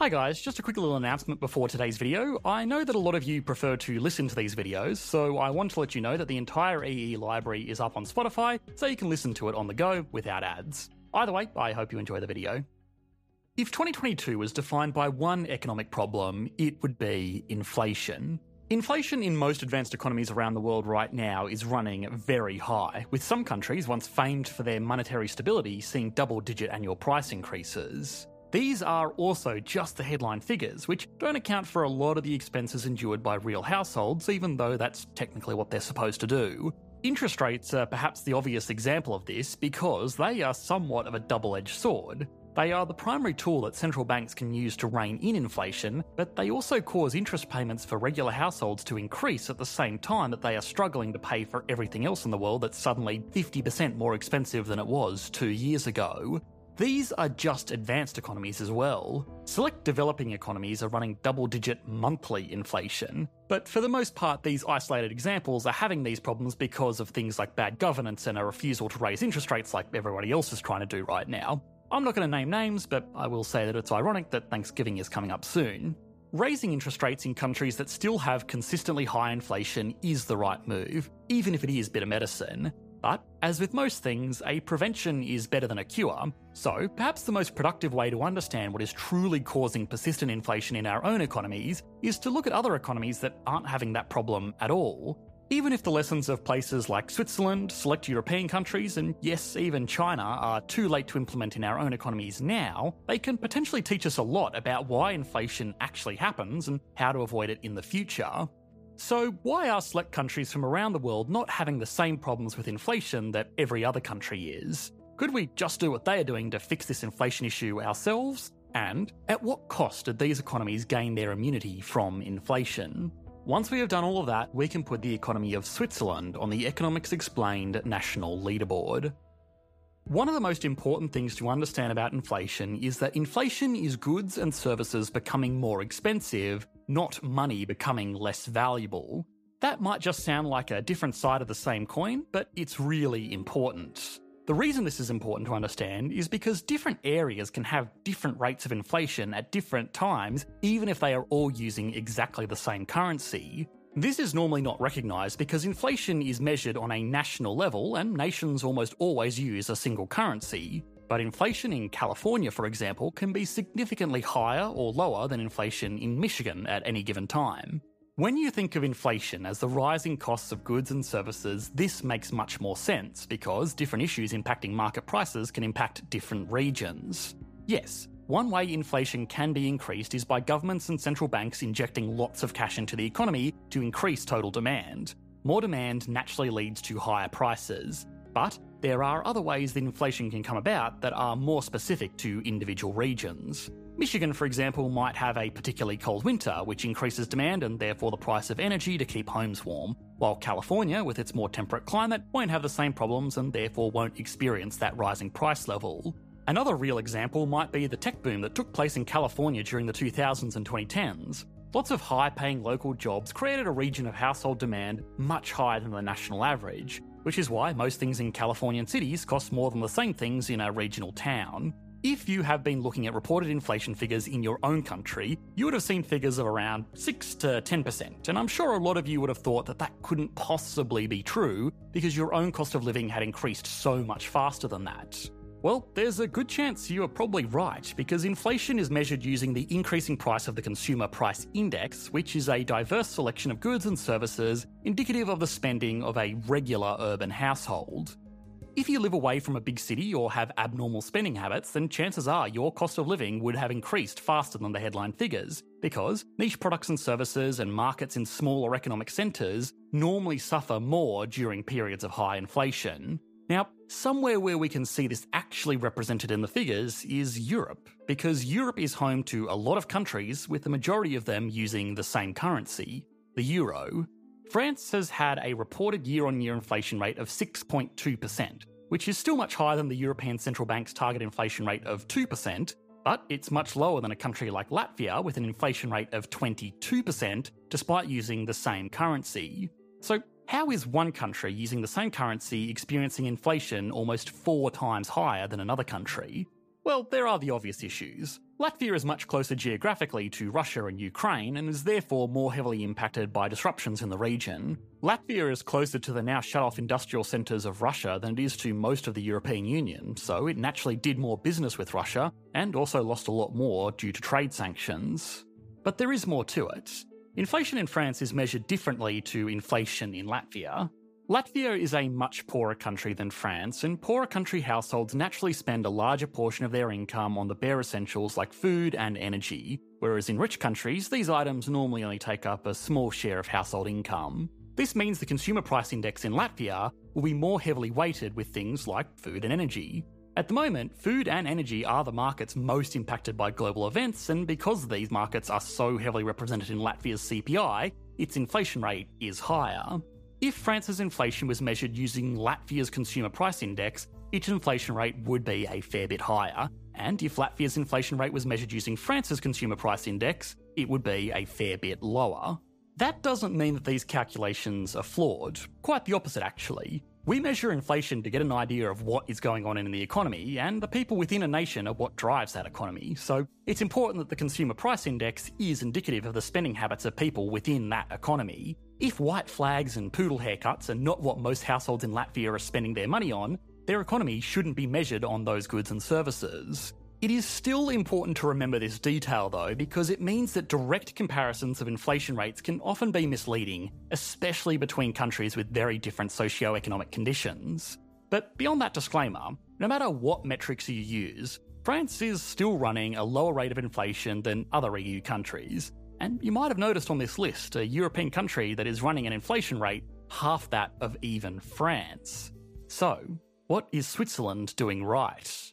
Hi guys, just a quick little announcement before today's video. I know that a lot of you prefer to listen to these videos, so I want to let you know that the entire EE library is up on Spotify, so you can listen to it on the go without ads. Either way, I hope you enjoy the video. If 2022 was defined by one economic problem, it would be inflation. Inflation in most advanced economies around the world right now is running very high, with some countries, once famed for their monetary stability, seeing double digit annual price increases. These are also just the headline figures, which don't account for a lot of the expenses endured by real households, even though that's technically what they're supposed to do. Interest rates are perhaps the obvious example of this because they are somewhat of a double edged sword. They are the primary tool that central banks can use to rein in inflation, but they also cause interest payments for regular households to increase at the same time that they are struggling to pay for everything else in the world that's suddenly 50% more expensive than it was two years ago. These are just advanced economies as well. Select developing economies are running double digit monthly inflation, but for the most part, these isolated examples are having these problems because of things like bad governance and a refusal to raise interest rates like everybody else is trying to do right now. I'm not going to name names, but I will say that it's ironic that Thanksgiving is coming up soon. Raising interest rates in countries that still have consistently high inflation is the right move, even if it is bitter medicine. But, as with most things, a prevention is better than a cure, so perhaps the most productive way to understand what is truly causing persistent inflation in our own economies is to look at other economies that aren't having that problem at all. Even if the lessons of places like Switzerland, select European countries, and yes, even China are too late to implement in our own economies now, they can potentially teach us a lot about why inflation actually happens and how to avoid it in the future. So, why are select countries from around the world not having the same problems with inflation that every other country is? Could we just do what they are doing to fix this inflation issue ourselves? And at what cost did these economies gain their immunity from inflation? Once we have done all of that, we can put the economy of Switzerland on the Economics Explained national leaderboard. One of the most important things to understand about inflation is that inflation is goods and services becoming more expensive, not money becoming less valuable. That might just sound like a different side of the same coin, but it's really important. The reason this is important to understand is because different areas can have different rates of inflation at different times, even if they are all using exactly the same currency. This is normally not recognised because inflation is measured on a national level and nations almost always use a single currency. But inflation in California, for example, can be significantly higher or lower than inflation in Michigan at any given time. When you think of inflation as the rising costs of goods and services, this makes much more sense because different issues impacting market prices can impact different regions. Yes, one way inflation can be increased is by governments and central banks injecting lots of cash into the economy to increase total demand. More demand naturally leads to higher prices. But there are other ways that inflation can come about that are more specific to individual regions. Michigan, for example, might have a particularly cold winter, which increases demand and therefore the price of energy to keep homes warm, while California, with its more temperate climate, won't have the same problems and therefore won't experience that rising price level. Another real example might be the tech boom that took place in California during the 2000s and 2010s. Lots of high paying local jobs created a region of household demand much higher than the national average, which is why most things in Californian cities cost more than the same things in a regional town. If you have been looking at reported inflation figures in your own country, you would have seen figures of around 6 to 10%, and I'm sure a lot of you would have thought that that couldn't possibly be true because your own cost of living had increased so much faster than that. Well, there's a good chance you are probably right, because inflation is measured using the increasing price of the Consumer Price Index, which is a diverse selection of goods and services indicative of the spending of a regular urban household. If you live away from a big city or have abnormal spending habits, then chances are your cost of living would have increased faster than the headline figures, because niche products and services and markets in smaller economic centres normally suffer more during periods of high inflation. Now, somewhere where we can see this actually represented in the figures is Europe, because Europe is home to a lot of countries, with the majority of them using the same currency, the euro. France has had a reported year on year inflation rate of 6.2%, which is still much higher than the European Central Bank's target inflation rate of 2%, but it's much lower than a country like Latvia with an inflation rate of 22%, despite using the same currency. So, how is one country using the same currency experiencing inflation almost four times higher than another country? Well, there are the obvious issues. Latvia is much closer geographically to Russia and Ukraine and is therefore more heavily impacted by disruptions in the region. Latvia is closer to the now shut off industrial centres of Russia than it is to most of the European Union, so it naturally did more business with Russia and also lost a lot more due to trade sanctions. But there is more to it. Inflation in France is measured differently to inflation in Latvia. Latvia is a much poorer country than France, and poorer country households naturally spend a larger portion of their income on the bare essentials like food and energy, whereas in rich countries, these items normally only take up a small share of household income. This means the consumer price index in Latvia will be more heavily weighted with things like food and energy. At the moment, food and energy are the markets most impacted by global events, and because these markets are so heavily represented in Latvia's CPI, its inflation rate is higher. If France's inflation was measured using Latvia's consumer price index, its inflation rate would be a fair bit higher. And if Latvia's inflation rate was measured using France's consumer price index, it would be a fair bit lower. That doesn't mean that these calculations are flawed. Quite the opposite, actually. We measure inflation to get an idea of what is going on in the economy, and the people within a nation are what drives that economy. So it's important that the consumer price index is indicative of the spending habits of people within that economy. If white flags and poodle haircuts are not what most households in Latvia are spending their money on, their economy shouldn't be measured on those goods and services. It is still important to remember this detail though, because it means that direct comparisons of inflation rates can often be misleading, especially between countries with very different socio-economic conditions. But beyond that disclaimer, no matter what metrics you use, France is still running a lower rate of inflation than other EU countries. And you might have noticed on this list a European country that is running an inflation rate half that of even France. So, what is Switzerland doing right?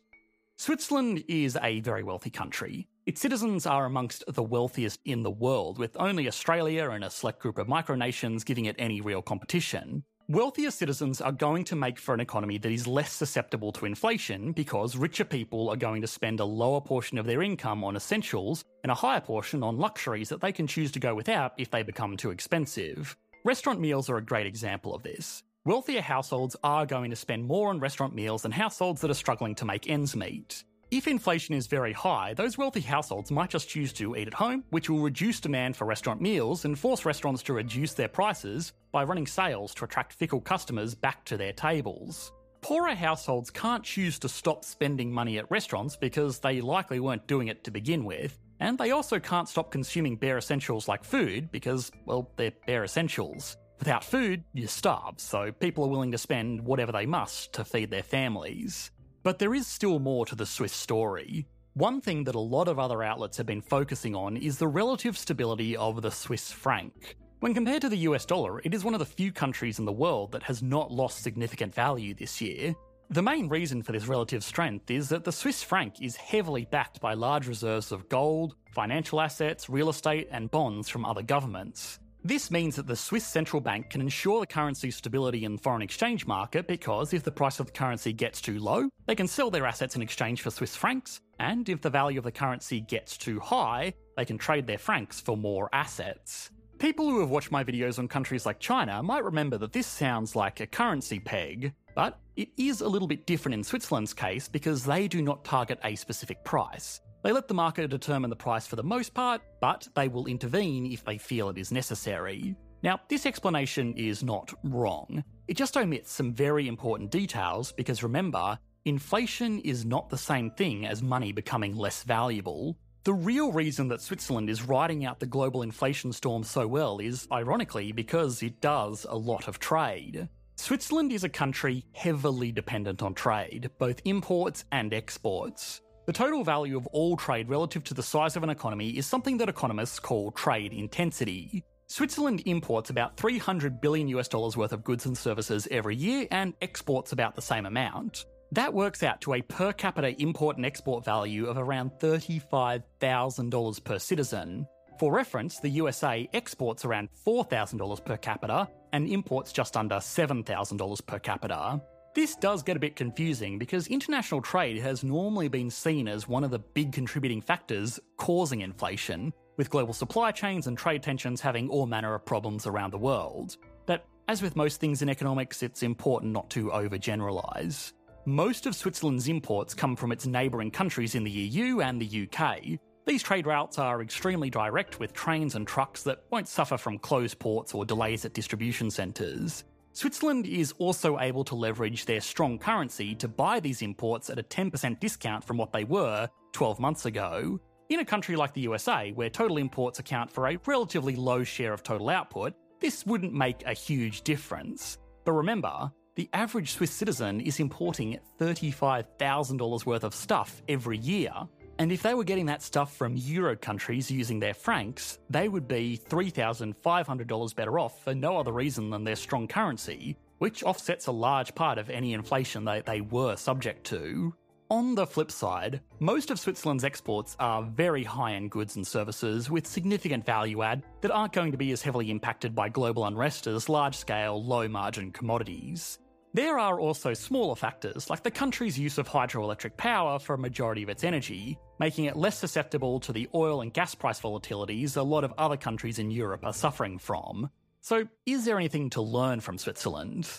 Switzerland is a very wealthy country. Its citizens are amongst the wealthiest in the world, with only Australia and a select group of micronations giving it any real competition. Wealthier citizens are going to make for an economy that is less susceptible to inflation because richer people are going to spend a lower portion of their income on essentials and a higher portion on luxuries that they can choose to go without if they become too expensive. Restaurant meals are a great example of this. Wealthier households are going to spend more on restaurant meals than households that are struggling to make ends meet. If inflation is very high, those wealthy households might just choose to eat at home, which will reduce demand for restaurant meals and force restaurants to reduce their prices by running sales to attract fickle customers back to their tables. Poorer households can't choose to stop spending money at restaurants because they likely weren't doing it to begin with, and they also can't stop consuming bare essentials like food because, well, they're bare essentials. Without food, you starve, so people are willing to spend whatever they must to feed their families. But there is still more to the Swiss story. One thing that a lot of other outlets have been focusing on is the relative stability of the Swiss franc. When compared to the US dollar, it is one of the few countries in the world that has not lost significant value this year. The main reason for this relative strength is that the Swiss franc is heavily backed by large reserves of gold, financial assets, real estate, and bonds from other governments. This means that the Swiss central bank can ensure the currency's stability in the foreign exchange market because if the price of the currency gets too low, they can sell their assets in exchange for Swiss francs, and if the value of the currency gets too high, they can trade their francs for more assets. People who have watched my videos on countries like China might remember that this sounds like a currency peg, but it is a little bit different in Switzerland's case because they do not target a specific price. They let the market determine the price for the most part, but they will intervene if they feel it is necessary. Now, this explanation is not wrong. It just omits some very important details because remember, inflation is not the same thing as money becoming less valuable. The real reason that Switzerland is riding out the global inflation storm so well is, ironically, because it does a lot of trade. Switzerland is a country heavily dependent on trade, both imports and exports. The total value of all trade relative to the size of an economy is something that economists call trade intensity. Switzerland imports about 300 billion US dollars worth of goods and services every year and exports about the same amount. That works out to a per capita import and export value of around $35,000 per citizen. For reference, the USA exports around $4,000 per capita and imports just under $7,000 per capita. This does get a bit confusing because international trade has normally been seen as one of the big contributing factors causing inflation, with global supply chains and trade tensions having all manner of problems around the world. But as with most things in economics, it's important not to overgeneralise. most of Switzerland's imports come from its neighbouring countries in the EU and the UK. These trade routes are extremely direct with trains and trucks that won't suffer from closed ports or delays at distribution centres. Switzerland is also able to leverage their strong currency to buy these imports at a 10% discount from what they were 12 months ago. In a country like the USA, where total imports account for a relatively low share of total output, this wouldn't make a huge difference. But remember, the average Swiss citizen is importing $35,000 worth of stuff every year. And if they were getting that stuff from Euro countries using their francs, they would be $3,500 better off for no other reason than their strong currency, which offsets a large part of any inflation that they were subject to. On the flip side, most of Switzerland's exports are very high end goods and services with significant value add that aren't going to be as heavily impacted by global unrest as large scale, low margin commodities. There are also smaller factors, like the country's use of hydroelectric power for a majority of its energy, making it less susceptible to the oil and gas price volatilities a lot of other countries in Europe are suffering from. So, is there anything to learn from Switzerland?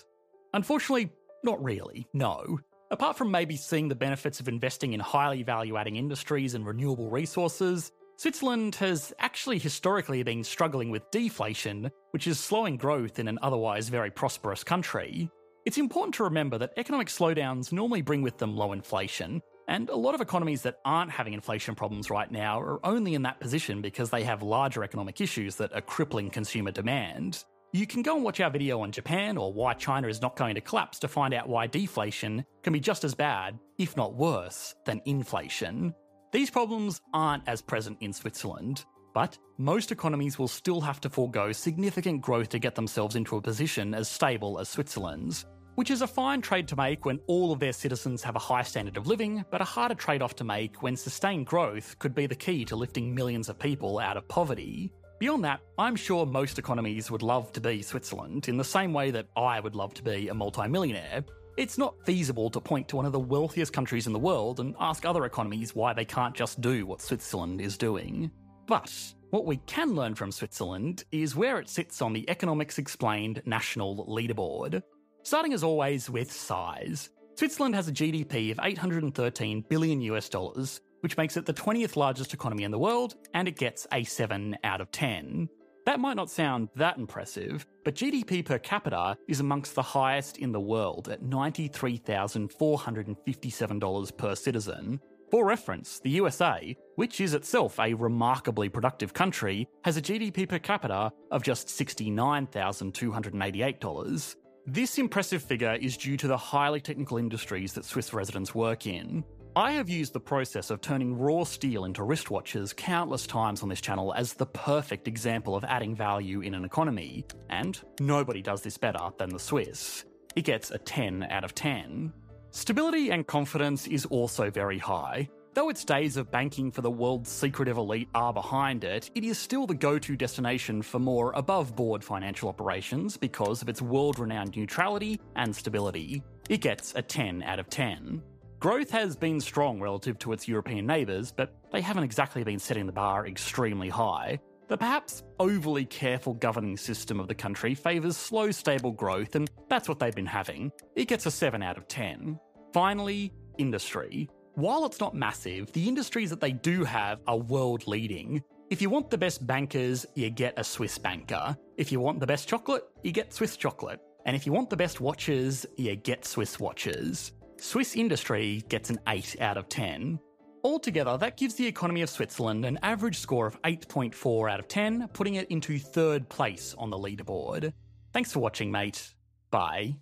Unfortunately, not really, no. Apart from maybe seeing the benefits of investing in highly value adding industries and renewable resources, Switzerland has actually historically been struggling with deflation, which is slowing growth in an otherwise very prosperous country. It's important to remember that economic slowdowns normally bring with them low inflation, and a lot of economies that aren't having inflation problems right now are only in that position because they have larger economic issues that are crippling consumer demand. You can go and watch our video on Japan or why China is not going to collapse to find out why deflation can be just as bad, if not worse, than inflation. These problems aren't as present in Switzerland, but most economies will still have to forego significant growth to get themselves into a position as stable as Switzerland's, which is a fine trade to make when all of their citizens have a high standard of living, but a harder trade off to make when sustained growth could be the key to lifting millions of people out of poverty. Beyond that, I'm sure most economies would love to be Switzerland in the same way that I would love to be a multimillionaire. It's not feasible to point to one of the wealthiest countries in the world and ask other economies why they can't just do what Switzerland is doing. But what we can learn from Switzerland is where it sits on the Economics Explained national leaderboard. Starting as always with size. Switzerland has a GDP of 813 billion US dollars, which makes it the 20th largest economy in the world, and it gets a 7 out of 10. That might not sound that impressive, but GDP per capita is amongst the highest in the world at $93,457 per citizen. For reference, the USA, which is itself a remarkably productive country, has a GDP per capita of just $69,288. This impressive figure is due to the highly technical industries that Swiss residents work in. I have used the process of turning raw steel into wristwatches countless times on this channel as the perfect example of adding value in an economy, and nobody does this better than the Swiss. It gets a 10 out of 10. Stability and confidence is also very high. Though its days of banking for the world's secretive elite are behind it, it is still the go to destination for more above board financial operations because of its world renowned neutrality and stability. It gets a 10 out of 10. Growth has been strong relative to its European neighbours, but they haven't exactly been setting the bar extremely high. The perhaps overly careful governing system of the country favours slow, stable growth, and that's what they've been having. It gets a 7 out of 10. Finally, industry. While it's not massive, the industries that they do have are world leading. If you want the best bankers, you get a Swiss banker. If you want the best chocolate, you get Swiss chocolate. And if you want the best watches, you get Swiss watches. Swiss industry gets an 8 out of 10. Altogether, that gives the economy of Switzerland an average score of 8.4 out of 10, putting it into third place on the leaderboard. Thanks for watching, mate. Bye.